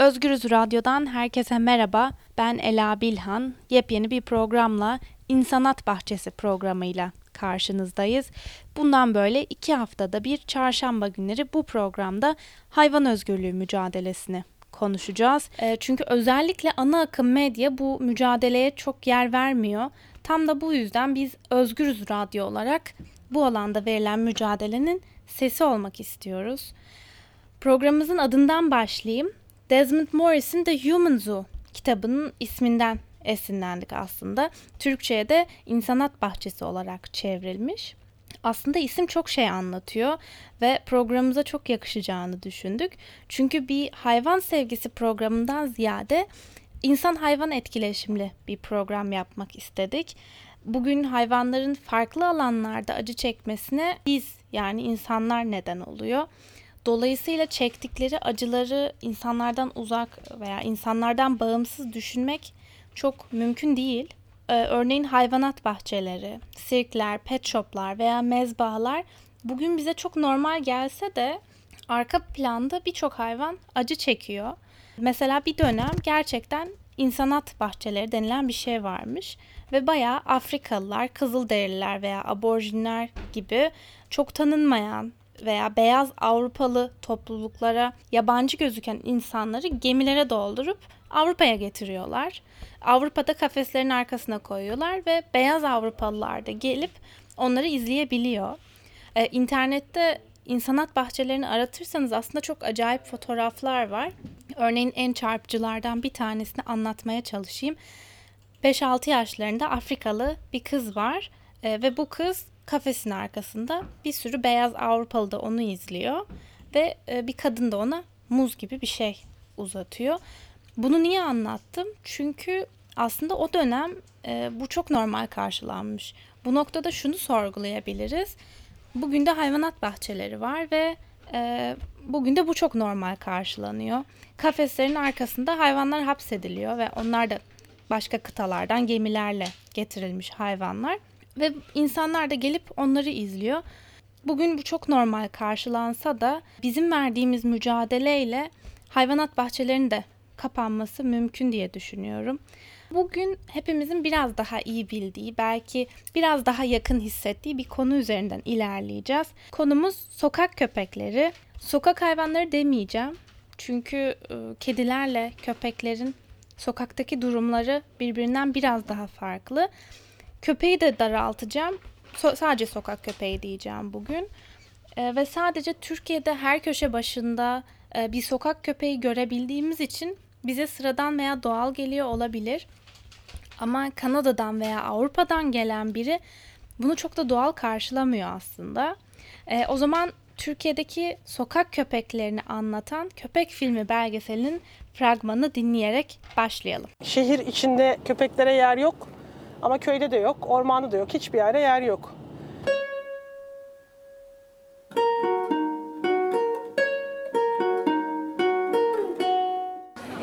Özgürüz Radyo'dan herkese merhaba. Ben Ela Bilhan. Yepyeni bir programla İnsanat Bahçesi programıyla karşınızdayız. Bundan böyle iki haftada bir çarşamba günleri bu programda hayvan özgürlüğü mücadelesini konuşacağız. E, çünkü özellikle ana akım medya bu mücadeleye çok yer vermiyor. Tam da bu yüzden biz Özgürüz Radyo olarak bu alanda verilen mücadelenin sesi olmak istiyoruz. Programımızın adından başlayayım. Desmond Morris'in The Human Zoo kitabının isminden esinlendik aslında. Türkçe'ye de İnsanat Bahçesi olarak çevrilmiş. Aslında isim çok şey anlatıyor ve programımıza çok yakışacağını düşündük. Çünkü bir hayvan sevgisi programından ziyade insan hayvan etkileşimli bir program yapmak istedik. Bugün hayvanların farklı alanlarda acı çekmesine biz yani insanlar neden oluyor. Dolayısıyla çektikleri acıları insanlardan uzak veya insanlardan bağımsız düşünmek çok mümkün değil. Ee, örneğin hayvanat bahçeleri, sirkler, pet shoplar veya mezbahalar bugün bize çok normal gelse de arka planda birçok hayvan acı çekiyor. Mesela bir dönem gerçekten insanat bahçeleri denilen bir şey varmış ve bayağı Afrikalılar, Kızılderililer veya aborjinler gibi çok tanınmayan veya beyaz Avrupalı topluluklara yabancı gözüken insanları gemilere doldurup Avrupa'ya getiriyorlar. Avrupa'da kafeslerin arkasına koyuyorlar ve beyaz Avrupalılar da gelip onları izleyebiliyor. Ee, internette insanat bahçelerini aratırsanız aslında çok acayip fotoğraflar var. Örneğin en çarpıcılardan bir tanesini anlatmaya çalışayım. 5-6 yaşlarında Afrikalı bir kız var ee, ve bu kız kafesin arkasında bir sürü beyaz Avrupalı da onu izliyor ve e, bir kadın da ona muz gibi bir şey uzatıyor. Bunu niye anlattım? Çünkü aslında o dönem e, bu çok normal karşılanmış. Bu noktada şunu sorgulayabiliriz. Bugün de hayvanat bahçeleri var ve e, bugün de bu çok normal karşılanıyor. Kafeslerin arkasında hayvanlar hapsediliyor ve onlar da başka kıtalardan gemilerle getirilmiş hayvanlar ve insanlar da gelip onları izliyor. Bugün bu çok normal karşılansa da bizim verdiğimiz mücadeleyle hayvanat bahçelerinin de kapanması mümkün diye düşünüyorum. Bugün hepimizin biraz daha iyi bildiği, belki biraz daha yakın hissettiği bir konu üzerinden ilerleyeceğiz. Konumuz sokak köpekleri. Sokak hayvanları demeyeceğim. Çünkü e, kedilerle köpeklerin sokaktaki durumları birbirinden biraz daha farklı. Köpeği de daraltacağım. So- sadece sokak köpeği diyeceğim bugün. E, ve sadece Türkiye'de her köşe başında e, bir sokak köpeği görebildiğimiz için bize sıradan veya doğal geliyor olabilir. Ama Kanada'dan veya Avrupa'dan gelen biri bunu çok da doğal karşılamıyor aslında. E, o zaman Türkiye'deki sokak köpeklerini anlatan köpek filmi belgeselinin fragmanını dinleyerek başlayalım. Şehir içinde köpeklere yer yok ama köyde de yok, ormanda da yok, hiçbir yerde yer yok.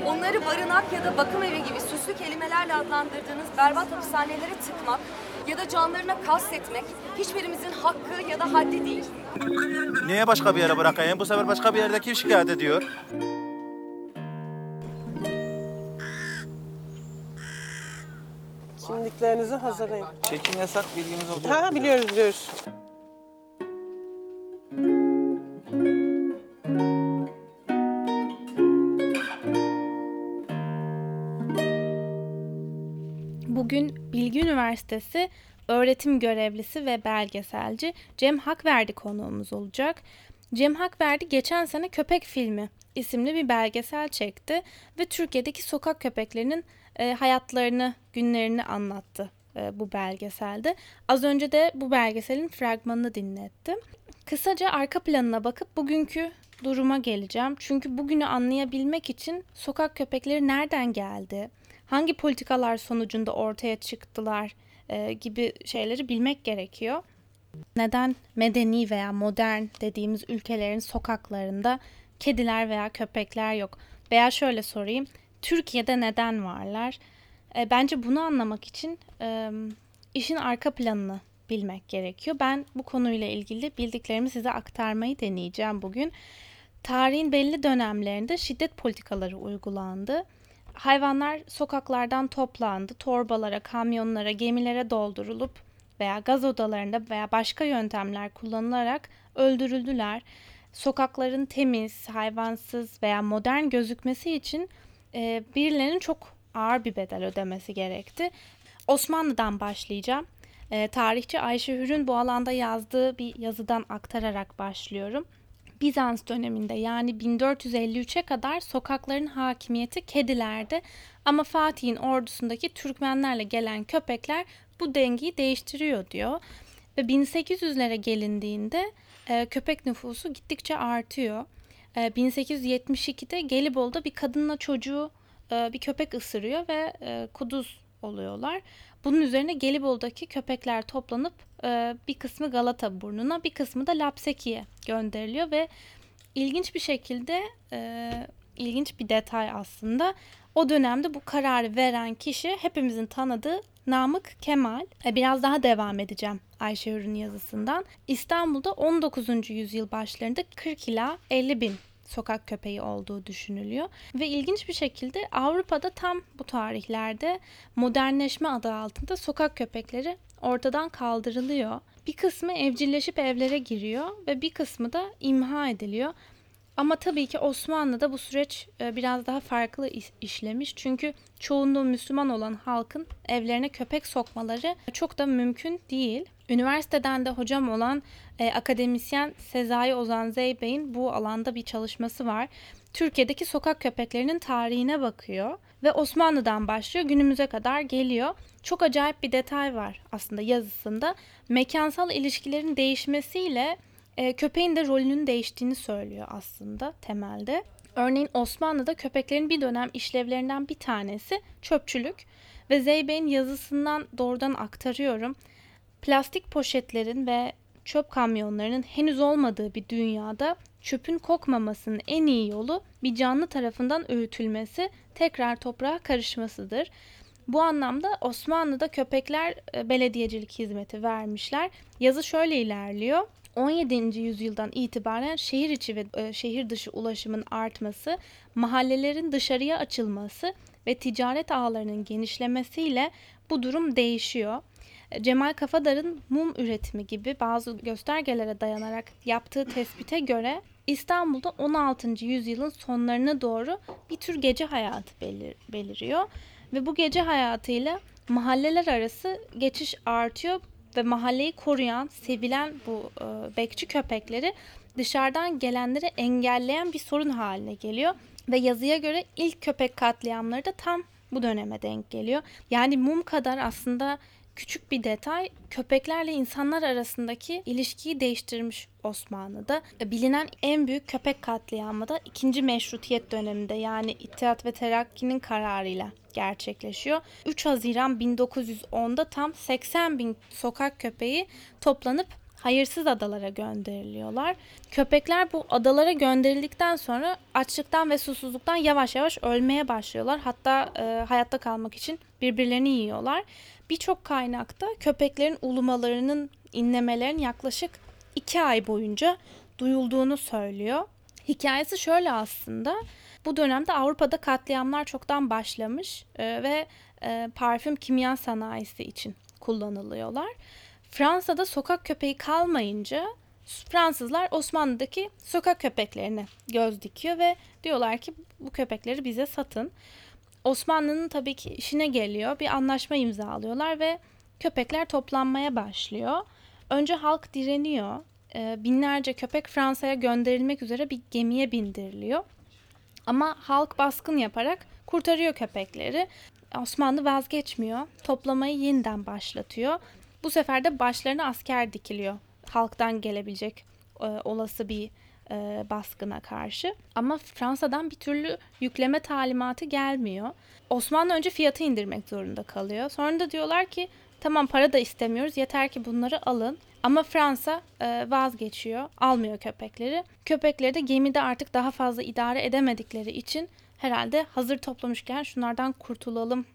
Onları barınak ya da bakım evi gibi süslü kelimelerle adlandırdığınız berbat hapishanelere tıkmak ya da canlarına kastetmek hiçbirimizin hakkı ya da haddi değil. Niye başka bir yere bırakayım? Bu sefer başka bir yerde kim şikayet ediyor? Kimliklerinizi hazırlayın. Çekim yasak bilginiz olsun. Ha biliyoruz biliyoruz. Bugün Bilgi Üniversitesi öğretim görevlisi ve belgeselci Cem Hakverdi konuğumuz olacak. Cem Hakverdi geçen sene Köpek Filmi isimli bir belgesel çekti ve Türkiye'deki sokak köpeklerinin e, hayatlarını, günlerini anlattı e, bu belgeselde. Az önce de bu belgeselin fragmanını dinlettim. Kısaca arka planına bakıp bugünkü duruma geleceğim. Çünkü bugünü anlayabilmek için sokak köpekleri nereden geldi, hangi politikalar sonucunda ortaya çıktılar e, gibi şeyleri bilmek gerekiyor. Neden medeni veya modern dediğimiz ülkelerin sokaklarında kediler veya köpekler yok? Veya şöyle sorayım, Türkiye'de neden varlar? E, bence bunu anlamak için e, işin arka planını bilmek gerekiyor. Ben bu konuyla ilgili bildiklerimi size aktarmayı deneyeceğim bugün. Tarihin belli dönemlerinde şiddet politikaları uygulandı. Hayvanlar sokaklardan toplandı, torbalara, kamyonlara, gemilere doldurulup veya gaz odalarında veya başka yöntemler kullanılarak öldürüldüler. Sokakların temiz, hayvansız veya modern gözükmesi için e, birilerinin çok ağır bir bedel ödemesi gerekti. Osmanlı'dan başlayacağım. E, tarihçi Ayşe Hür'ün bu alanda yazdığı bir yazıdan aktararak başlıyorum. Bizans döneminde yani 1453'e kadar sokakların hakimiyeti kedilerde ama Fatih'in ordusundaki Türkmenlerle gelen köpekler bu dengeyi değiştiriyor diyor. Ve 1800'lere gelindiğinde e, köpek nüfusu gittikçe artıyor. E, 1872'de Gelibolu'da bir kadınla çocuğu e, bir köpek ısırıyor ve e, kuduz oluyorlar. Bunun üzerine Gelibolu'daki köpekler toplanıp e, bir kısmı Galata burnuna bir kısmı da Lapseki'ye gönderiliyor ve ilginç bir şekilde ilginç bir detay aslında o dönemde bu kararı veren kişi hepimizin tanıdığı Namık Kemal. Biraz daha devam edeceğim Ayşe Hür'ün yazısından. İstanbul'da 19. yüzyıl başlarında 40 ila 50 bin sokak köpeği olduğu düşünülüyor. Ve ilginç bir şekilde Avrupa'da tam bu tarihlerde modernleşme adı altında sokak köpekleri ortadan kaldırılıyor. Bir kısmı evcilleşip evlere giriyor ve bir kısmı da imha ediliyor. Ama tabii ki Osmanlı'da bu süreç e, biraz daha farklı işlemiş. Çünkü çoğunluğu Müslüman olan halkın evlerine köpek sokmaları çok da mümkün değil. Üniversiteden de hocam olan e, akademisyen Sezai Ozan Zeybey'in bu alanda bir çalışması var. Türkiye'deki sokak köpeklerinin tarihine bakıyor ve Osmanlı'dan başlıyor günümüze kadar geliyor. Çok acayip bir detay var aslında yazısında. Mekansal ilişkilerin değişmesiyle e, köpeğin de rolünün değiştiğini söylüyor aslında temelde. Örneğin Osmanlı'da köpeklerin bir dönem işlevlerinden bir tanesi çöpçülük ve Zeybey'in yazısından doğrudan aktarıyorum. Plastik poşetlerin ve çöp kamyonlarının henüz olmadığı bir dünyada çöpün kokmamasının en iyi yolu bir canlı tarafından öğütülmesi, tekrar toprağa karışmasıdır. Bu anlamda Osmanlı'da köpekler e, belediyecilik hizmeti vermişler. Yazı şöyle ilerliyor. 17. yüzyıldan itibaren şehir içi ve e, şehir dışı ulaşımın artması, mahallelerin dışarıya açılması ve ticaret ağlarının genişlemesiyle bu durum değişiyor. E, Cemal Kafadar'ın mum üretimi gibi bazı göstergelere dayanarak yaptığı tespite göre İstanbul'da 16. yüzyılın sonlarına doğru bir tür gece hayatı belir beliriyor ve bu gece hayatıyla mahalleler arası geçiş artıyor ve mahalleyi koruyan, sevilen bu e, bekçi köpekleri dışarıdan gelenleri engelleyen bir sorun haline geliyor ve yazıya göre ilk köpek katliamları da tam bu döneme denk geliyor. Yani mum kadar aslında küçük bir detay köpeklerle insanlar arasındaki ilişkiyi değiştirmiş Osmanlı'da. E, bilinen en büyük köpek katliamı da 2. Meşrutiyet döneminde yani İttihat ve Terakki'nin kararıyla gerçekleşiyor. 3 Haziran 1910'da tam 80 bin sokak köpeği toplanıp hayırsız adalara gönderiliyorlar. Köpekler bu adalara gönderildikten sonra açlıktan ve susuzluktan yavaş yavaş ölmeye başlıyorlar. Hatta e, hayatta kalmak için birbirlerini yiyorlar. Birçok kaynakta köpeklerin ulumalarının, inlemelerin yaklaşık iki ay boyunca duyulduğunu söylüyor. Hikayesi şöyle aslında. Bu dönemde Avrupa'da katliamlar çoktan başlamış e, ve e, parfüm kimya sanayisi için kullanılıyorlar. Fransa'da sokak köpeği kalmayınca Fransızlar Osmanlı'daki sokak köpeklerine göz dikiyor ve diyorlar ki bu köpekleri bize satın. Osmanlı'nın tabii ki işine geliyor. Bir anlaşma imzalıyorlar ve köpekler toplanmaya başlıyor. Önce halk direniyor. Ee, binlerce köpek Fransa'ya gönderilmek üzere bir gemiye bindiriliyor. Ama halk baskın yaparak kurtarıyor köpekleri. Osmanlı vazgeçmiyor. Toplamayı yeniden başlatıyor. Bu sefer de başlarına asker dikiliyor. Halktan gelebilecek e, olası bir e, baskına karşı. Ama Fransa'dan bir türlü yükleme talimatı gelmiyor. Osmanlı önce fiyatı indirmek zorunda kalıyor. Sonra da diyorlar ki tamam para da istemiyoruz yeter ki bunları alın. Ama Fransa e, vazgeçiyor, almıyor köpekleri. Köpekleri de gemide artık daha fazla idare edemedikleri için herhalde hazır toplamışken şunlardan kurtulalım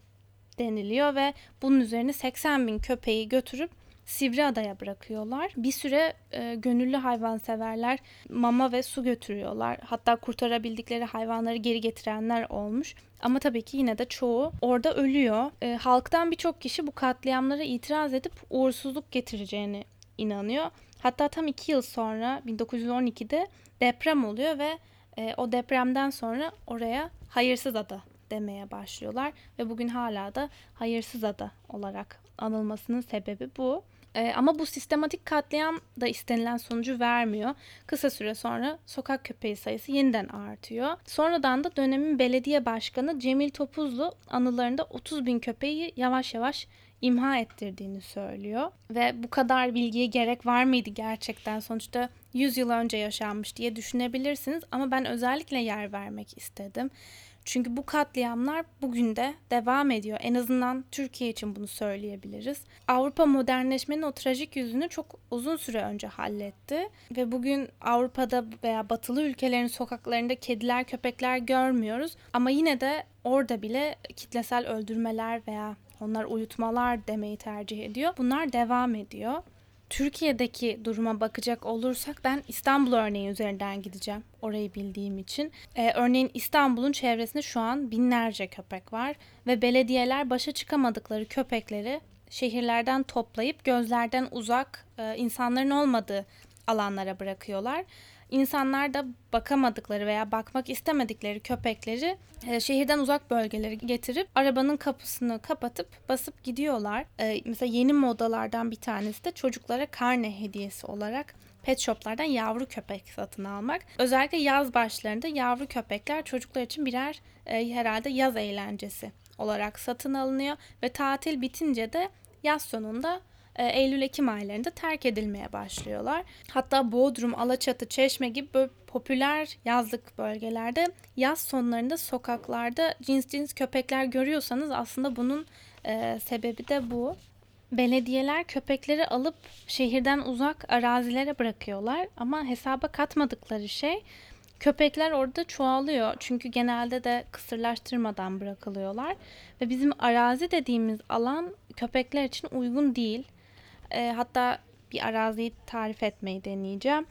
deniliyor ve bunun üzerine 80 bin köpeği götürüp Sivri adaya bırakıyorlar. Bir süre e, gönüllü hayvanseverler mama ve su götürüyorlar. Hatta kurtarabildikleri hayvanları geri getirenler olmuş. Ama tabii ki yine de çoğu orada ölüyor. E, halktan birçok kişi bu katliamlara itiraz edip uğursuzluk getireceğini inanıyor. Hatta tam iki yıl sonra 1912'de deprem oluyor ve e, o depremden sonra oraya hayırsız ada demeye başlıyorlar ve bugün hala da hayırsız ada olarak anılmasının sebebi bu. E, ama bu sistematik katliam da istenilen sonucu vermiyor. Kısa süre sonra sokak köpeği sayısı yeniden artıyor. Sonradan da dönemin belediye başkanı Cemil Topuzlu anılarında 30 bin köpeği yavaş yavaş imha ettirdiğini söylüyor. Ve bu kadar bilgiye gerek var mıydı gerçekten? Sonuçta 100 yıl önce yaşanmış diye düşünebilirsiniz ama ben özellikle yer vermek istedim. Çünkü bu katliamlar bugün de devam ediyor. En azından Türkiye için bunu söyleyebiliriz. Avrupa modernleşmenin o trajik yüzünü çok uzun süre önce halletti. Ve bugün Avrupa'da veya batılı ülkelerin sokaklarında kediler, köpekler görmüyoruz. Ama yine de orada bile kitlesel öldürmeler veya onlar uyutmalar demeyi tercih ediyor. Bunlar devam ediyor. Türkiye'deki duruma bakacak olursak ben İstanbul örneği üzerinden gideceğim. Orayı bildiğim için. Ee, örneğin İstanbul'un çevresinde şu an binlerce köpek var ve belediyeler başa çıkamadıkları köpekleri şehirlerden toplayıp gözlerden uzak e, insanların olmadığı alanlara bırakıyorlar. İnsanlar da bakamadıkları veya bakmak istemedikleri köpekleri e, şehirden uzak bölgelere getirip arabanın kapısını kapatıp basıp gidiyorlar. E, mesela yeni modalardan bir tanesi de çocuklara karne hediyesi olarak pet shoplardan yavru köpek satın almak. Özellikle yaz başlarında yavru köpekler çocuklar için birer e, herhalde yaz eğlencesi olarak satın alınıyor ve tatil bitince de yaz sonunda Eylül-Ekim aylarında terk edilmeye başlıyorlar. Hatta Bodrum, Alaçatı, Çeşme gibi böyle popüler yazlık bölgelerde yaz sonlarında sokaklarda cins cins köpekler görüyorsanız aslında bunun e, sebebi de bu. Belediyeler köpekleri alıp şehirden uzak arazilere bırakıyorlar ama hesaba katmadıkları şey köpekler orada çoğalıyor. Çünkü genelde de kısırlaştırmadan bırakılıyorlar ve bizim arazi dediğimiz alan köpekler için uygun değil. E, hatta bir araziyi tarif etmeyi deneyeceğim.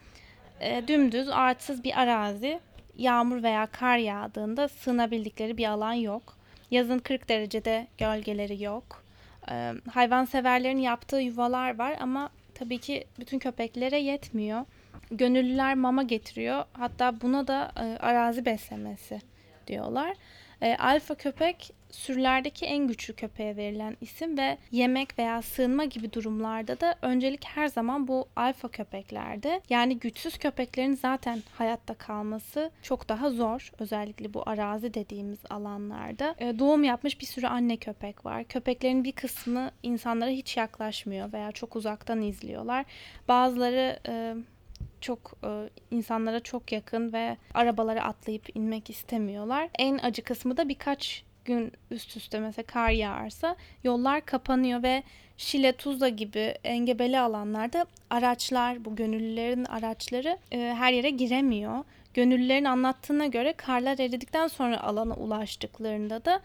E, dümdüz, artsız bir arazi. Yağmur veya kar yağdığında sığınabildikleri bir alan yok. Yazın 40 derecede gölgeleri yok. E, hayvanseverlerin yaptığı yuvalar var ama tabii ki bütün köpeklere yetmiyor. Gönüllüler mama getiriyor. Hatta buna da e, arazi beslemesi diyorlar. E, alfa köpek sürülerdeki en güçlü köpeğe verilen isim ve yemek veya sığınma gibi durumlarda da öncelik her zaman bu alfa köpeklerde. Yani güçsüz köpeklerin zaten hayatta kalması çok daha zor. Özellikle bu arazi dediğimiz alanlarda. E, doğum yapmış bir sürü anne köpek var. Köpeklerin bir kısmı insanlara hiç yaklaşmıyor veya çok uzaktan izliyorlar. Bazıları e, çok e, insanlara çok yakın ve arabalara atlayıp inmek istemiyorlar. En acı kısmı da birkaç gün üst üste mesela kar yağarsa yollar kapanıyor ve Şile, Tuzla gibi engebeli alanlarda araçlar, bu gönüllülerin araçları e, her yere giremiyor. Gönüllülerin anlattığına göre karlar eridikten sonra alana ulaştıklarında da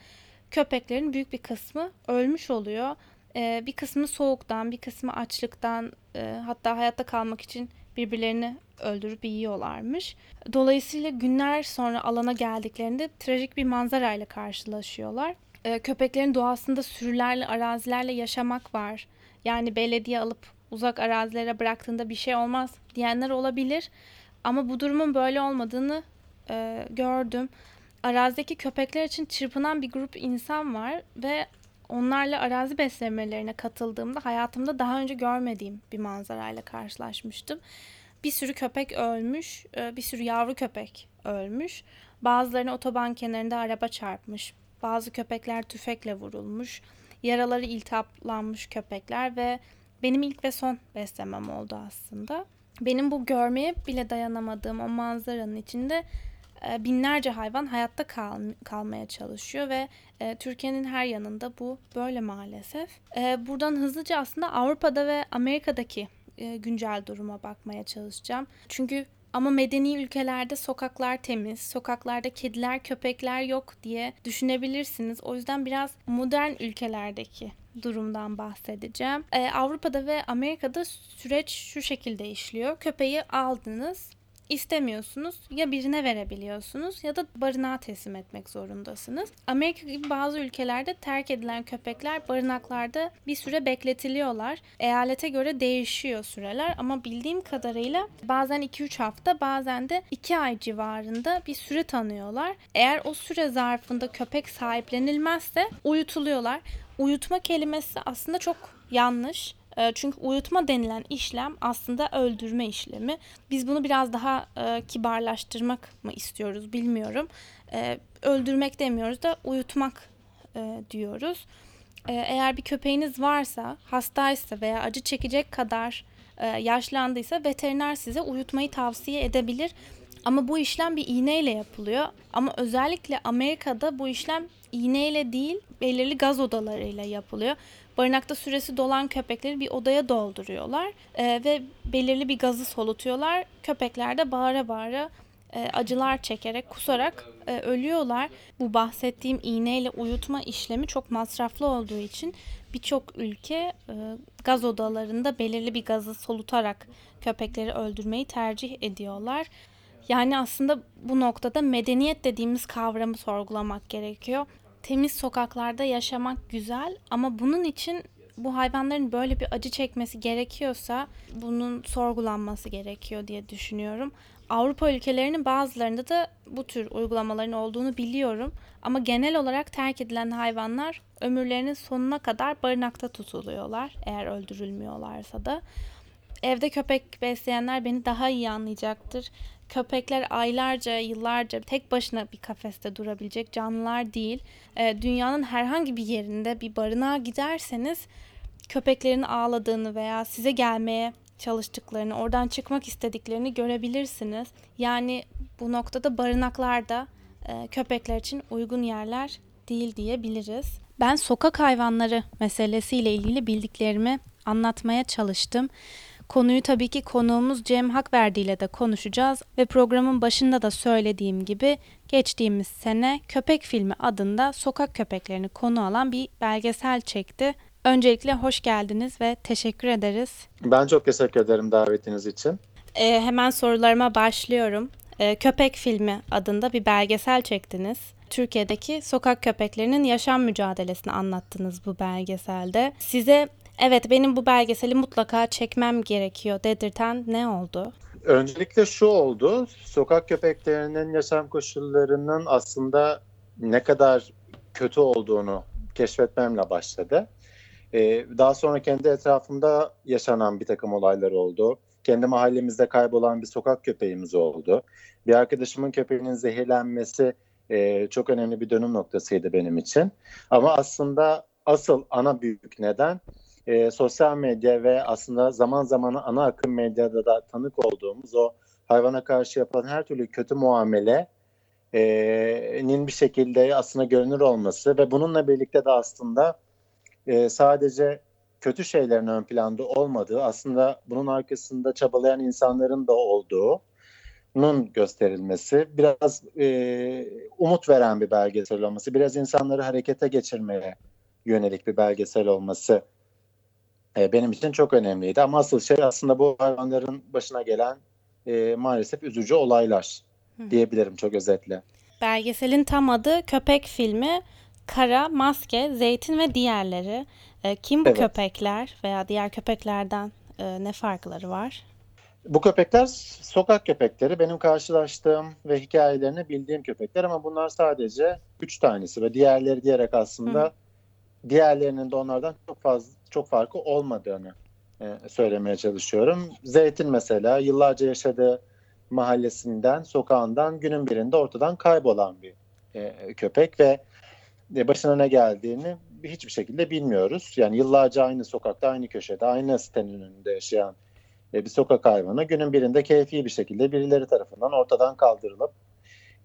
köpeklerin büyük bir kısmı ölmüş oluyor. E, bir kısmı soğuktan, bir kısmı açlıktan, e, hatta hayatta kalmak için birbirlerini öldürüp yiyorlarmış. Dolayısıyla günler sonra alana geldiklerinde trajik bir manzarayla karşılaşıyorlar. Ee, köpeklerin doğasında sürülerle, arazilerle yaşamak var. Yani belediye alıp uzak arazilere bıraktığında bir şey olmaz diyenler olabilir. Ama bu durumun böyle olmadığını e, gördüm. Arazideki köpekler için çırpınan bir grup insan var ve onlarla arazi beslemelerine katıldığımda hayatımda daha önce görmediğim bir manzarayla karşılaşmıştım. Bir sürü köpek ölmüş, e, bir sürü yavru köpek ölmüş. Bazılarını otoban kenarında araba çarpmış. Bazı köpekler tüfekle vurulmuş. Yaraları iltihaplanmış köpekler ve benim ilk ve son beslemem oldu aslında. Benim bu görmeye bile dayanamadığım o manzaranın içinde e, binlerce hayvan hayatta kal, kalmaya çalışıyor ve e, Türkiye'nin her yanında bu böyle maalesef. E, buradan hızlıca aslında Avrupa'da ve Amerika'daki e, güncel duruma bakmaya çalışacağım. Çünkü ama medeni ülkelerde sokaklar temiz, sokaklarda kediler, köpekler yok diye düşünebilirsiniz. O yüzden biraz modern ülkelerdeki durumdan bahsedeceğim. Ee, Avrupa'da ve Amerika'da süreç şu şekilde işliyor. Köpeği aldınız, istemiyorsunuz ya birine verebiliyorsunuz ya da barınağa teslim etmek zorundasınız. Amerika gibi bazı ülkelerde terk edilen köpekler barınaklarda bir süre bekletiliyorlar. Eyalete göre değişiyor süreler ama bildiğim kadarıyla bazen 2-3 hafta bazen de 2 ay civarında bir süre tanıyorlar. Eğer o süre zarfında köpek sahiplenilmezse uyutuluyorlar. Uyutma kelimesi aslında çok yanlış. E, Çünkü uyutma denilen işlem aslında öldürme işlemi. Biz bunu biraz daha e, kibarlaştırmak mı istiyoruz bilmiyorum. E, öldürmek demiyoruz da uyutmak e, diyoruz. E, eğer bir köpeğiniz varsa, hastaysa veya acı çekecek kadar e, yaşlandıysa veteriner size uyutmayı tavsiye edebilir. Ama bu işlem bir iğneyle yapılıyor. Ama özellikle Amerika'da bu işlem iğneyle değil, belirli gaz odalarıyla yapılıyor. Barınakta süresi dolan köpekleri bir odaya dolduruyorlar e, ve belirli bir gazı solutuyorlar. Köpekler de bağıra bağıra e, acılar çekerek, kusarak e, ölüyorlar. Bu bahsettiğim iğneyle uyutma işlemi çok masraflı olduğu için birçok ülke e, gaz odalarında belirli bir gazı solutarak köpekleri öldürmeyi tercih ediyorlar. Yani aslında bu noktada medeniyet dediğimiz kavramı sorgulamak gerekiyor. Temiz sokaklarda yaşamak güzel ama bunun için bu hayvanların böyle bir acı çekmesi gerekiyorsa bunun sorgulanması gerekiyor diye düşünüyorum. Avrupa ülkelerinin bazılarında da bu tür uygulamaların olduğunu biliyorum ama genel olarak terk edilen hayvanlar ömürlerinin sonuna kadar barınakta tutuluyorlar eğer öldürülmüyorlarsa da. Evde köpek besleyenler beni daha iyi anlayacaktır. Köpekler aylarca, yıllarca tek başına bir kafeste durabilecek canlılar değil. Ee, dünyanın herhangi bir yerinde bir barınağa giderseniz köpeklerin ağladığını veya size gelmeye çalıştıklarını, oradan çıkmak istediklerini görebilirsiniz. Yani bu noktada barınaklar da e, köpekler için uygun yerler değil diyebiliriz. Ben sokak hayvanları meselesiyle ilgili bildiklerimi anlatmaya çalıştım. Konuyu tabii ki konuğumuz Cem Hakverdi ile de konuşacağız ve programın başında da söylediğim gibi geçtiğimiz sene Köpek Filmi adında sokak köpeklerini konu alan bir belgesel çekti. Öncelikle hoş geldiniz ve teşekkür ederiz. Ben çok teşekkür ederim davetiniz için. Ee, hemen sorularıma başlıyorum. Ee, Köpek Filmi adında bir belgesel çektiniz. Türkiye'deki sokak köpeklerinin yaşam mücadelesini anlattınız bu belgeselde. Size evet benim bu belgeseli mutlaka çekmem gerekiyor dedirten ne oldu? Öncelikle şu oldu, sokak köpeklerinin yaşam koşullarının aslında ne kadar kötü olduğunu keşfetmemle başladı. Ee, daha sonra kendi etrafımda yaşanan bir takım olaylar oldu. Kendi mahallemizde kaybolan bir sokak köpeğimiz oldu. Bir arkadaşımın köpeğinin zehirlenmesi e, çok önemli bir dönüm noktasıydı benim için. Ama aslında asıl ana büyük neden e, sosyal medya ve aslında zaman zaman ana akım medyada da tanık olduğumuz o hayvana karşı yapılan her türlü kötü muamele e, nin bir şekilde aslında görünür olması ve bununla birlikte de aslında e, sadece kötü şeylerin ön planda olmadığı aslında bunun arkasında çabalayan insanların da olduğunun gösterilmesi biraz e, umut veren bir belgesel olması biraz insanları harekete geçirmeye yönelik bir belgesel olması e, benim için çok önemliydi ama asıl şey aslında bu hayvanların başına gelen e, maalesef üzücü olaylar diyebilirim çok özetle. Belgeselin tam adı Köpek Filmi. Kara, Maske, Zeytin ve diğerleri. Ee, kim bu Evet. köpekler veya diğer köpeklerden e, ne farkları var? Bu köpekler sokak köpekleri. Benim karşılaştığım ve hikayelerini bildiğim köpekler ama bunlar sadece üç tanesi ve diğerleri diyerek aslında Hı. diğerlerinin de onlardan çok fazla çok farkı olmadığını e, söylemeye çalışıyorum. Zeytin mesela yıllarca yaşadığı mahallesinden, sokağından günün birinde ortadan kaybolan bir e, köpek ve e, başına ne geldiğini hiçbir şekilde bilmiyoruz. Yani yıllarca aynı sokakta, aynı köşede, aynı sitenin önünde yaşayan e, bir sokak hayvanı günün birinde keyfi bir şekilde birileri tarafından ortadan kaldırılıp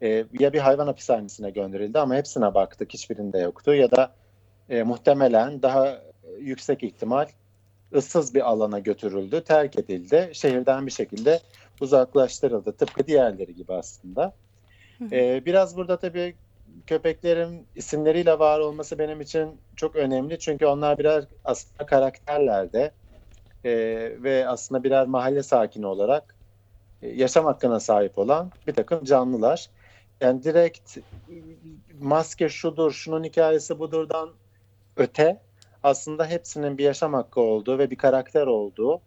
e, ya bir hayvan hapishanesine gönderildi ama hepsine baktık hiçbirinde yoktu ya da e, muhtemelen daha yüksek ihtimal ıssız bir alana götürüldü, terk edildi, şehirden bir şekilde uzaklaştırıldı tıpkı diğerleri gibi aslında. Hı hı. E, biraz burada tabii köpeklerin isimleriyle var olması benim için çok önemli. Çünkü onlar birer aslında karakterlerde e, ve aslında birer mahalle sakini olarak e, yaşam hakkına sahip olan bir takım canlılar. Yani direkt maske şudur, şunun hikayesi budurdan öte aslında hepsinin bir yaşam hakkı olduğu ve bir karakter olduğu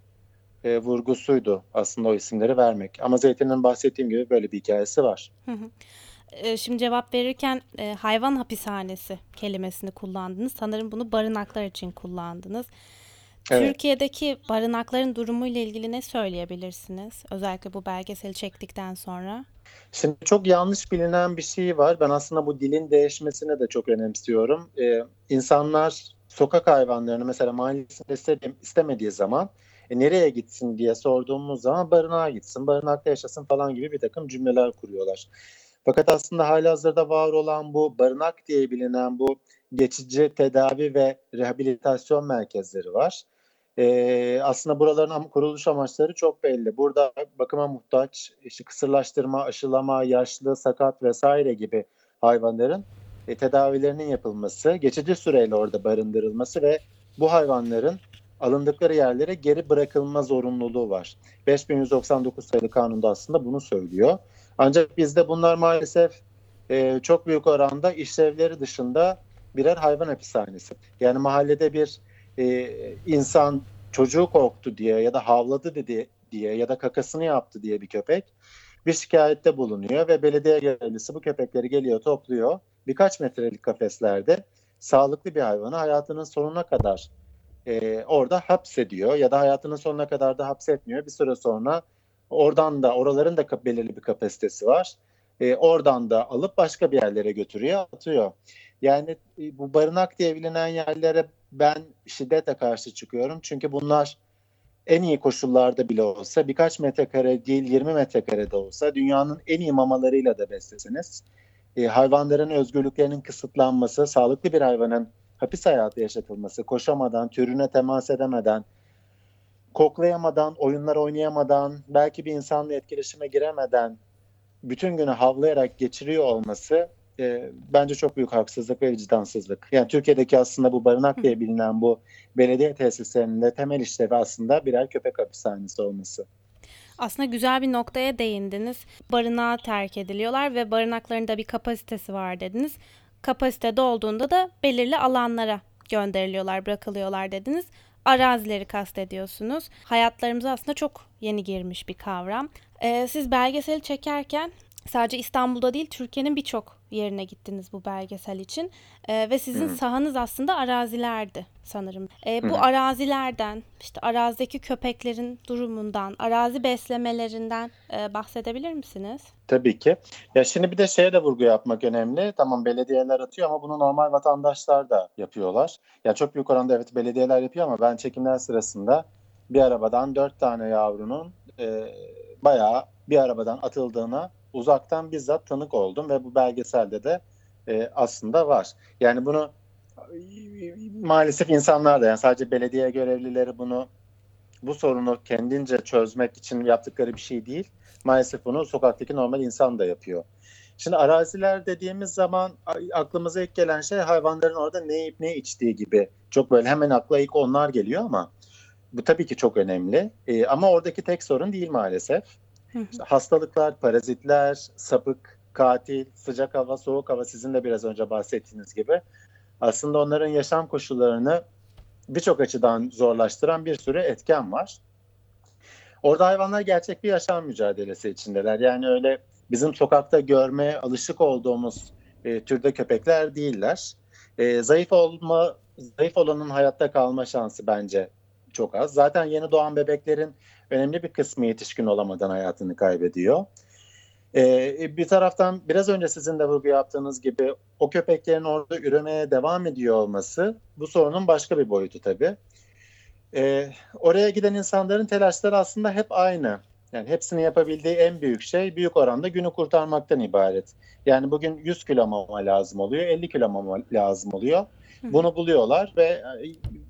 e, vurgusuydu aslında o isimleri vermek. Ama Zeytin'in bahsettiğim gibi böyle bir hikayesi var. Hı hı. Ee, Şimdi cevap verirken e, hayvan hapishanesi kelimesini kullandınız. Sanırım bunu barınaklar için kullandınız. Evet. Türkiye'deki barınakların durumuyla ilgili ne söyleyebilirsiniz? Özellikle bu belgeseli çektikten sonra. Şimdi çok yanlış bilinen bir şey var. Ben aslında bu dilin değişmesini de çok önemsiyorum. Ee, insanlar sokak hayvanlarını mesela mahallesinde istemediği zaman e, nereye gitsin diye sorduğumuz zaman barınağa gitsin, barınakta yaşasın falan gibi bir takım cümleler kuruyorlar. Fakat aslında halihazırda var olan bu barınak diye bilinen bu geçici tedavi ve rehabilitasyon merkezleri var. Ee, aslında buraların kuruluş amaçları çok belli. Burada bakıma muhtaç, işte kısırlaştırma, aşılama, yaşlı, sakat vesaire gibi hayvanların e, tedavilerinin yapılması, geçici süreyle orada barındırılması ve bu hayvanların alındıkları yerlere geri bırakılma zorunluluğu var. 5199 sayılı kanunda aslında bunu söylüyor. Ancak bizde bunlar maalesef e, çok büyük oranda işlevleri dışında birer hayvan hapishanesi. Yani mahallede bir e, insan çocuğu korktu diye ya da havladı dedi diye ya da kakasını yaptı diye bir köpek bir şikayette bulunuyor ve belediye görevlisi bu köpekleri geliyor topluyor. Birkaç metrelik kafeslerde sağlıklı bir hayvanı hayatının sonuna kadar e, orada hapsediyor ya da hayatının sonuna kadar da hapsetmiyor. Bir süre sonra oradan da oraların da belirli bir kapasitesi var. E, oradan da alıp başka bir yerlere götürüyor, atıyor. Yani e, bu barınak diye bilinen yerlere ben şiddetle karşı çıkıyorum. Çünkü bunlar en iyi koşullarda bile olsa birkaç metrekare değil 20 metrekarede olsa dünyanın en iyi mamalarıyla da besleseniz e, hayvanların özgürlüklerinin kısıtlanması, sağlıklı bir hayvanın hapis hayatı yaşatılması, koşamadan, türüne temas edemeden, koklayamadan, oyunlar oynayamadan, belki bir insanla etkileşime giremeden bütün günü havlayarak geçiriyor olması e, bence çok büyük haksızlık ve vicdansızlık. Yani Türkiye'deki aslında bu barınak diye bilinen bu belediye tesislerinin de temel işlevi aslında birer köpek hapishanesi olması. Aslında güzel bir noktaya değindiniz. Barınağa terk ediliyorlar ve barınaklarında bir kapasitesi var dediniz. Kapasite dolduğunda da belirli alanlara gönderiliyorlar, bırakılıyorlar dediniz. Arazileri kastediyorsunuz. Hayatlarımıza aslında çok yeni girmiş bir kavram. Ee, siz belgeseli çekerken sadece İstanbul'da değil Türkiye'nin birçok yerine gittiniz bu belgesel için. Ee, ve sizin sahanız aslında arazilerdi sanırım. Ee, bu arazilerden, işte arazideki köpeklerin durumundan, arazi beslemelerinden e, bahsedebilir misiniz? Tabii ki. Ya şimdi bir de şeye de vurgu yapmak önemli. Tamam belediyeler atıyor ama bunu normal vatandaşlar da yapıyorlar. Ya çok büyük oranda evet belediyeler yapıyor ama ben çekimler sırasında bir arabadan dört tane yavrunun e, bayağı bir arabadan atıldığına uzaktan bizzat tanık oldum ve bu belgeselde de e, aslında var. Yani bunu e, maalesef insanlar da yani sadece belediye görevlileri bunu bu sorunu kendince çözmek için yaptıkları bir şey değil. Maalesef bunu sokaktaki normal insan da yapıyor. Şimdi araziler dediğimiz zaman aklımıza ilk gelen şey hayvanların orada ne yiyip ne içtiği gibi. Çok böyle hemen akla ilk onlar geliyor ama bu tabii ki çok önemli. Ee, ama oradaki tek sorun değil maalesef. İşte hastalıklar, parazitler, sapık, katil, sıcak hava, soğuk hava sizin de biraz önce bahsettiğiniz gibi aslında onların yaşam koşullarını birçok açıdan zorlaştıran bir sürü etken var. Orada hayvanlar gerçek bir yaşam mücadelesi içindeler. Yani öyle bizim sokakta görmeye alışık olduğumuz e, türde köpekler değiller. E, zayıf olma, zayıf olanın hayatta kalma şansı bence çok az. Zaten yeni doğan bebeklerin önemli bir kısmı yetişkin olamadan hayatını kaybediyor. Ee, bir taraftan biraz önce sizin de vurgu yaptığınız gibi o köpeklerin orada üremeye devam ediyor olması bu sorunun başka bir boyutu tabii. Ee, oraya giden insanların telaşları aslında hep aynı. Yani hepsini yapabildiği en büyük şey büyük oranda günü kurtarmaktan ibaret. Yani bugün 100 kilo mama lazım oluyor, 50 kilo mama lazım oluyor. Bunu buluyorlar ve e,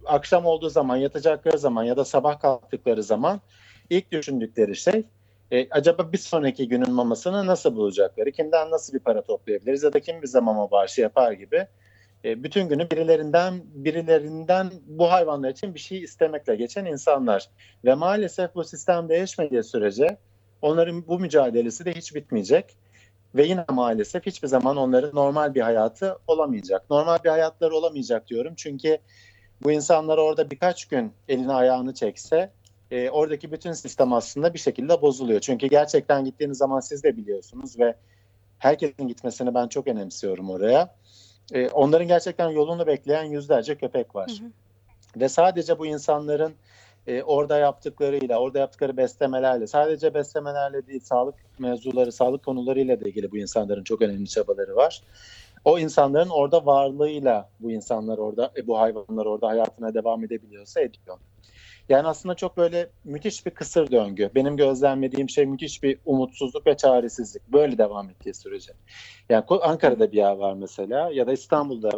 akşam olduğu zaman, yatacakları zaman ya da sabah kalktıkları zaman ilk düşündükleri şey E, acaba bir sonraki günün mamasını nasıl bulacakları, kimden nasıl bir para toplayabiliriz ya da kim bize mama bağışı yapar gibi e, bütün günü birilerinden birilerinden bu hayvanlar için bir şey istemekle geçen insanlar. Ve maalesef bu sistem değişmediği sürece onların bu mücadelesi de hiç bitmeyecek ve yine maalesef hiçbir zaman onların normal bir hayatı olamayacak. Normal bir hayatları olamayacak diyorum çünkü bu insanlar orada birkaç gün elini ayağını çekse e, oradaki bütün sistem aslında bir şekilde bozuluyor. Çünkü gerçekten gittiğiniz zaman siz de biliyorsunuz ve herkesin gitmesini ben çok önemsiyorum oraya. E, onların gerçekten yolunu bekleyen yüzlerce köpek var. Hı hı. Ve sadece bu insanların e, orada yaptıklarıyla, orada yaptıkları beslemelerle, sadece beslemelerle değil, sağlık mevzuları, sağlık konularıyla da ilgili bu insanların çok önemli çabaları var. O insanların orada varlığıyla bu insanlar orada, e, bu hayvanlar orada hayatına devam edebiliyorsa ediyor. Yani aslında çok böyle müthiş bir kısır döngü. Benim gözlemlediğim şey müthiş bir umutsuzluk ve çaresizlik. Böyle devam ettiği sürece. Yani Ankara'da bir yer var mesela ya da İstanbul'da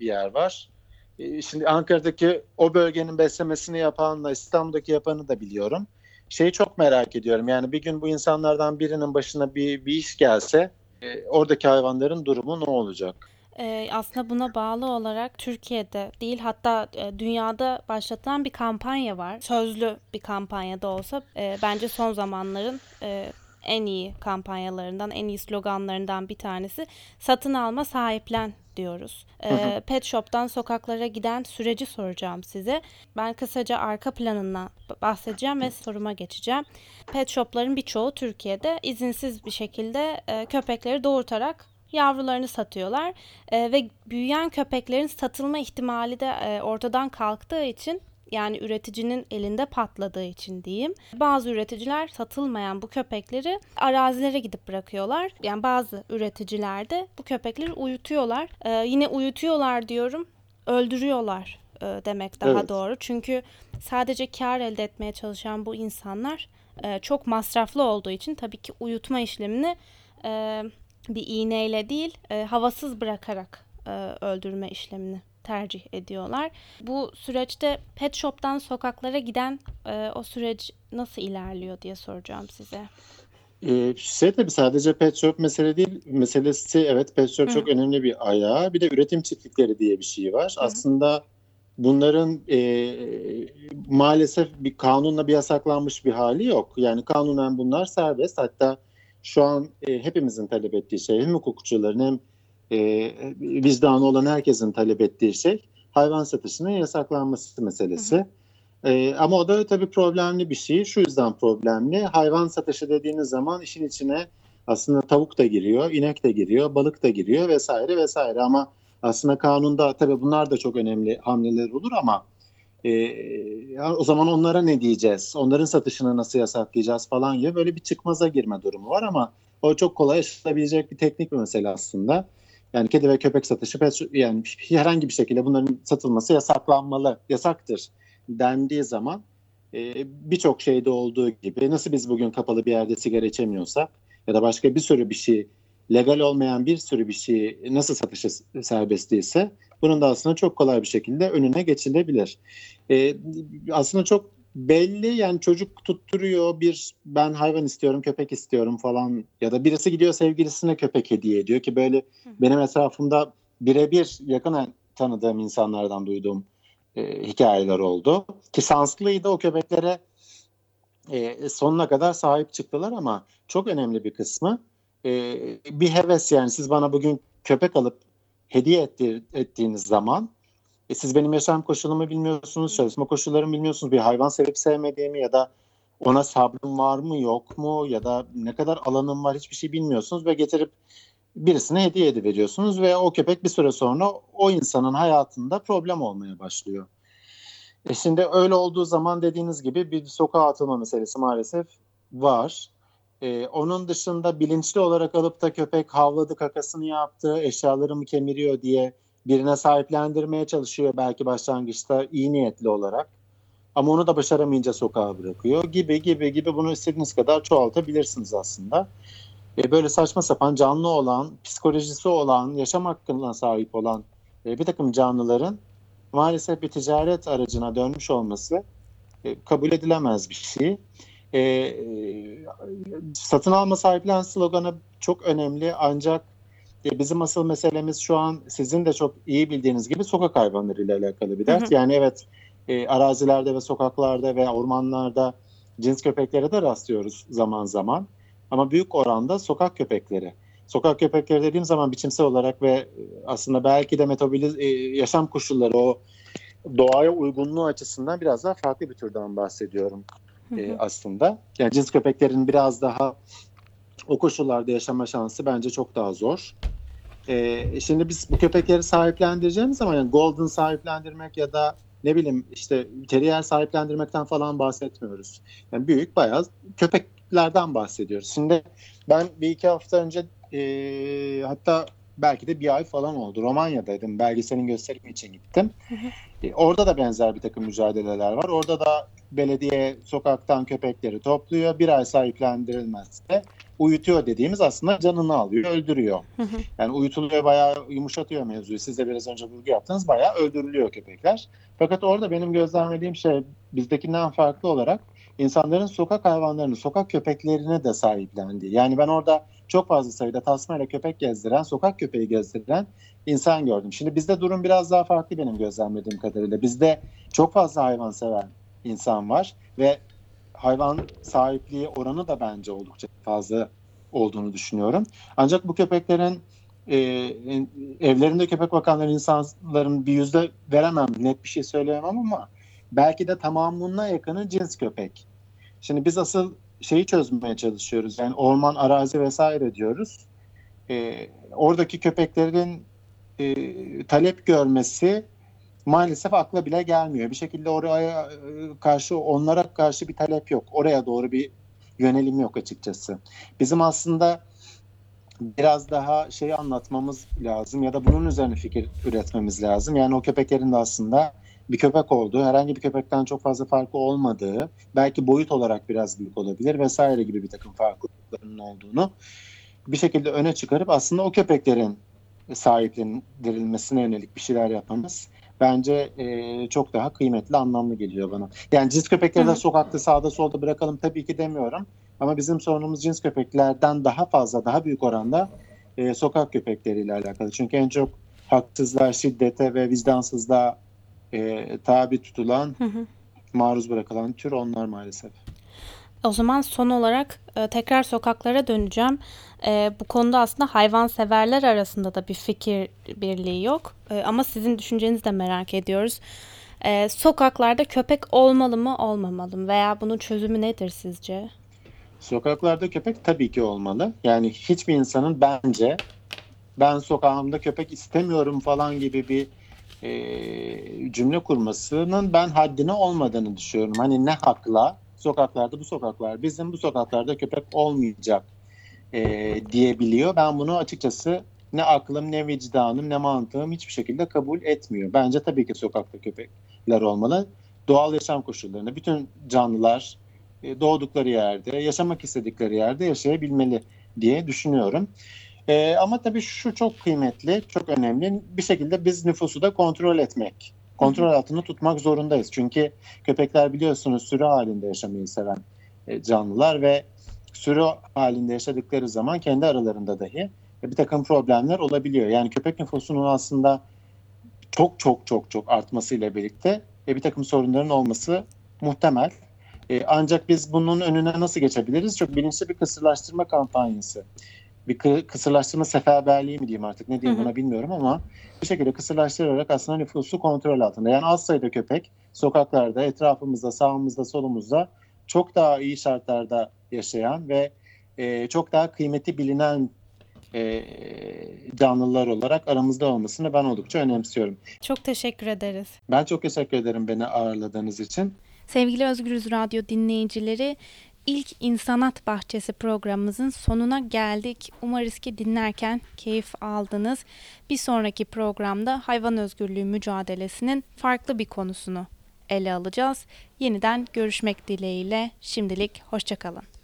bir yer var. E, Şimdi Ankara'daki o bölgenin beslemesini yapanla İstanbul'daki yapanı da biliyorum. Şeyi çok merak ediyorum. Yani bir gün bu insanlardan birinin başına bir, bir iş gelse e, oradaki hayvanların durumu ne olacak? Ee, aslında buna bağlı olarak Türkiye'de değil hatta e, dünyada başlatılan bir kampanya var. Sözlü bir kampanya da olsa e, bence son zamanların e, en iyi kampanyalarından, en iyi sloganlarından bir tanesi satın alma sahiplen diyoruz. Ee, Pet Shop'tan sokaklara giden süreci soracağım size. Ben kısaca arka planından bahsedeceğim ve soruma geçeceğim. Pet Shop'ların birçoğu Türkiye'de izinsiz bir şekilde e, köpekleri doğurtarak yavrularını satıyorlar E, ve büyüyen köpeklerin satılma ihtimali de e, ortadan kalktığı için yani üreticinin elinde patladığı için diyeyim. Bazı üreticiler satılmayan bu köpekleri arazilere gidip bırakıyorlar. Yani bazı üreticiler de bu köpekleri uyutuyorlar. E, yine uyutuyorlar diyorum, öldürüyorlar e, demek daha Evet. doğru. Çünkü sadece kar elde etmeye çalışan bu insanlar e, çok masraflı olduğu için tabii ki uyutma işlemini e, bir iğneyle değil e, havasız bırakarak e, öldürme işlemini tercih ediyorlar. Bu süreçte pet shop'tan sokaklara giden e, o süreç nasıl ilerliyor diye soracağım size. Ee, şey tabii sadece pet shop mesele değil, meselesi evet pet shop Hı. çok önemli bir ayağı. Bir de üretim çiftlikleri diye bir şey var. Hı hı. Aslında bunların e, maalesef bir kanunla bir yasaklanmış bir hali yok. Yani kanunen bunlar serbest. Hatta şu an e, hepimizin talep ettiği şey hem hukukçuların hem e, vicdanı olan herkesin talep ettiği şey hayvan satışının yasaklanması meselesi. Ee, ama o da tabii problemli bir şey. Şu yüzden problemli. Hayvan satışı dediğiniz zaman işin içine aslında tavuk da giriyor, inek de giriyor, balık da giriyor vesaire vesaire. Ama aslında kanunda tabii bunlar da çok önemli hamleler olur ama e, ya o zaman onlara ne diyeceğiz? Onların satışını nasıl yasaklayacağız falan gibi böyle bir çıkmaza girme durumu var ama o çok kolay aşılabilecek bir teknik bir mesele aslında. Yani kedi ve köpek satışı yani herhangi bir şekilde bunların satılması yasaklanmalı, yasaktır dendiği zaman e, birçok şeyde olduğu gibi nasıl biz bugün kapalı bir yerde sigara içemiyorsak ya da başka bir sürü bir şey legal olmayan bir sürü bir şey nasıl satışı serbest bunun da aslında çok kolay bir şekilde önüne geçilebilir. E, aslında çok belli yani çocuk tutturuyor bir ben hayvan istiyorum köpek istiyorum falan ya da birisi gidiyor sevgilisine köpek hediye ediyor ki böyle benim etrafımda birebir yakın tanıdığım insanlardan duyduğum e, hikayeler oldu. Ki şanslıydı o köpeklere e, sonuna kadar sahip çıktılar ama çok önemli bir kısmı e, bir heves yani siz bana bugün köpek alıp hediye etti, ettiğiniz zaman e, siz benim yaşam koşulumu bilmiyorsunuz, çalışma koşullarımı bilmiyorsunuz, bir hayvan sevip sevmediğimi ya da ona sabrım var mı yok mu ya da ne kadar alanım var hiçbir şey bilmiyorsunuz ve getirip birisine hediye ediveriyorsunuz ve o köpek bir süre sonra o insanın hayatında problem olmaya başlıyor. E şimdi öyle olduğu zaman dediğiniz gibi bir sokağa atılma meselesi maalesef var. E, onun dışında bilinçli olarak alıp da köpek havladı kakasını yaptı, eşyalarımı kemiriyor diye birine sahiplendirmeye çalışıyor belki başlangıçta iyi niyetli olarak. Ama onu da başaramayınca sokağa bırakıyor gibi gibi gibi bunu istediğiniz kadar çoğaltabilirsiniz aslında. E, böyle saçma sapan canlı olan, psikolojisi olan, yaşam hakkına sahip olan e, bir takım canlıların maalesef bir ticaret aracına dönmüş olması e, kabul edilemez bir şey. E, e, satın alma sahiplen sloganı çok önemli ancak e, bizim asıl meselemiz şu an sizin de çok iyi bildiğiniz gibi sokak hayvanları ile alakalı bir dert. Hı hı. Yani evet e, arazilerde ve sokaklarda ve ormanlarda cins köpeklere de rastlıyoruz zaman zaman. Ama büyük oranda sokak köpekleri. Sokak köpekleri dediğim zaman biçimsel olarak ve e, aslında belki de metaboliz e, yaşam koşulları o doğaya uygunluğu açısından biraz daha farklı bir türden bahsediyorum Hı e, hı. aslında. Yani cins köpeklerin biraz daha o koşullarda yaşama şansı bence çok daha zor. E, şimdi biz bu köpekleri sahiplendireceğimiz zaman yani golden sahiplendirmek ya da ne bileyim işte terrier sahiplendirmekten falan bahsetmiyoruz. Yani büyük bayağı köpeklerden bahsediyoruz. Şimdi ben bir iki hafta önce e, hatta belki de bir ay falan oldu. Romanya'daydım. Belgeselin gösterimi için gittim. E, orada da benzer bir takım mücadeleler var. Orada da belediye sokaktan köpekleri topluyor. Bir ay sahiplendirilmezse uyutuyor dediğimiz aslında canını alıyor, öldürüyor. Hı hı. Yani uyutuluyor bayağı yumuşatıyor mevzuyu. Siz de biraz önce vurgu yaptınız. Bayağı öldürülüyor köpekler. Fakat orada benim gözlemlediğim şey bizdekinden farklı olarak insanların sokak hayvanlarını, sokak köpeklerini de sahiplendiği. Yani ben orada çok fazla sayıda tasmayla köpek gezdiren, sokak köpeği gezdiren insan gördüm. Şimdi bizde durum biraz daha farklı benim gözlemlediğim kadarıyla. Bizde çok fazla hayvan seven insan var ve hayvan sahipliği oranı da bence oldukça fazla olduğunu düşünüyorum. Ancak bu köpeklerin e, evlerinde köpek bakanları insanların bir yüzde veremem, net bir şey söyleyemem ama belki de tamamına yakını cins köpek. Şimdi biz asıl şeyi çözmeye çalışıyoruz. Yani orman, arazi vesaire diyoruz. E, oradaki köpeklerin e, talep görmesi maalesef akla bile gelmiyor. Bir şekilde oraya e, karşı onlara karşı bir talep yok. Oraya doğru bir yönelim yok açıkçası. Bizim aslında biraz daha şeyi anlatmamız lazım ya da bunun üzerine fikir üretmemiz lazım. Yani o köpeklerin de aslında bir köpek olduğu, herhangi bir köpekten çok fazla farkı olmadığı, belki boyut olarak biraz büyük olabilir vesaire gibi bir takım farklılıklarının olduğunu bir şekilde öne çıkarıp aslında o köpeklerin sahiplendirilmesine yönelik bir şeyler yapmamız bence e, çok daha kıymetli, anlamlı geliyor bana. Yani cins köpekleri de sokakta sağda solda bırakalım tabii ki demiyorum. Ama bizim sorunumuz cins köpeklerden daha fazla, daha büyük oranda e, sokak köpekleriyle alakalı. Çünkü en çok haksızlığa, şiddete ve vicdansızlığa e, tabi tutulan, Hı hı. maruz bırakılan tür onlar maalesef. O zaman son olarak e, tekrar sokaklara döneceğim. E, bu konuda aslında hayvanseverler arasında da bir fikir birliği yok. E, ama sizin düşüncenizi de merak ediyoruz. Sokaklarda köpek olmalı mı, olmamalı mı? Veya bunun çözümü nedir sizce? Sokaklarda köpek tabii ki olmalı. Yani hiçbir insanın bence ben sokağımda köpek istemiyorum falan gibi bir e, cümle kurmasının ben haddine olmadığını düşünüyorum. Hani ne hakla sokaklarda bu sokaklar bizim bu sokaklarda köpek olmayacak e, diyebiliyor. Ben bunu açıkçası ne aklım ne vicdanım ne mantığım hiçbir şekilde kabul etmiyor. Bence tabii ki sokakta köpekler olmalı. Doğal yaşam koşullarında bütün canlılar e, doğdukları yerde, yaşamak istedikleri yerde yaşayabilmeli diye düşünüyorum. E, ama tabii şu çok kıymetli, çok önemli. Bir şekilde biz nüfusu da kontrol etmek, kontrol altında tutmak zorundayız. Çünkü köpekler biliyorsunuz sürü halinde yaşamayı seven e, canlılar ve sürü halinde yaşadıkları zaman kendi aralarında dahi bir takım problemler olabiliyor. Yani köpek nüfusunun aslında çok çok çok çok artmasıyla birlikte e, bir takım sorunların olması muhtemel. E, ancak biz bunun önüne nasıl geçebiliriz? Çok bilinçli bir kısırlaştırma kampanyası. Bir kı- kısırlaştırma seferberliği mi diyeyim artık ne diyeyim buna bilmiyorum ama bir şekilde kısırlaştırarak aslında nüfusu kontrol altında. Yani az sayıda köpek sokaklarda, etrafımızda, sağımızda, solumuzda çok daha iyi şartlarda yaşayan ve e, çok daha kıymeti bilinen e, canlılar olarak aramızda olmasını ben oldukça önemsiyorum. Çok teşekkür ederiz. Ben çok teşekkür ederim beni ağırladığınız için. Sevgili Özgürüz Radyo dinleyicileri, ilk İnsanat Bahçesi programımızın sonuna geldik. Umarız ki dinlerken keyif aldınız. Bir sonraki programda hayvan özgürlüğü mücadelesinin farklı bir konusunu ele alacağız. Yeniden görüşmek dileğiyle şimdilik hoşçakalın.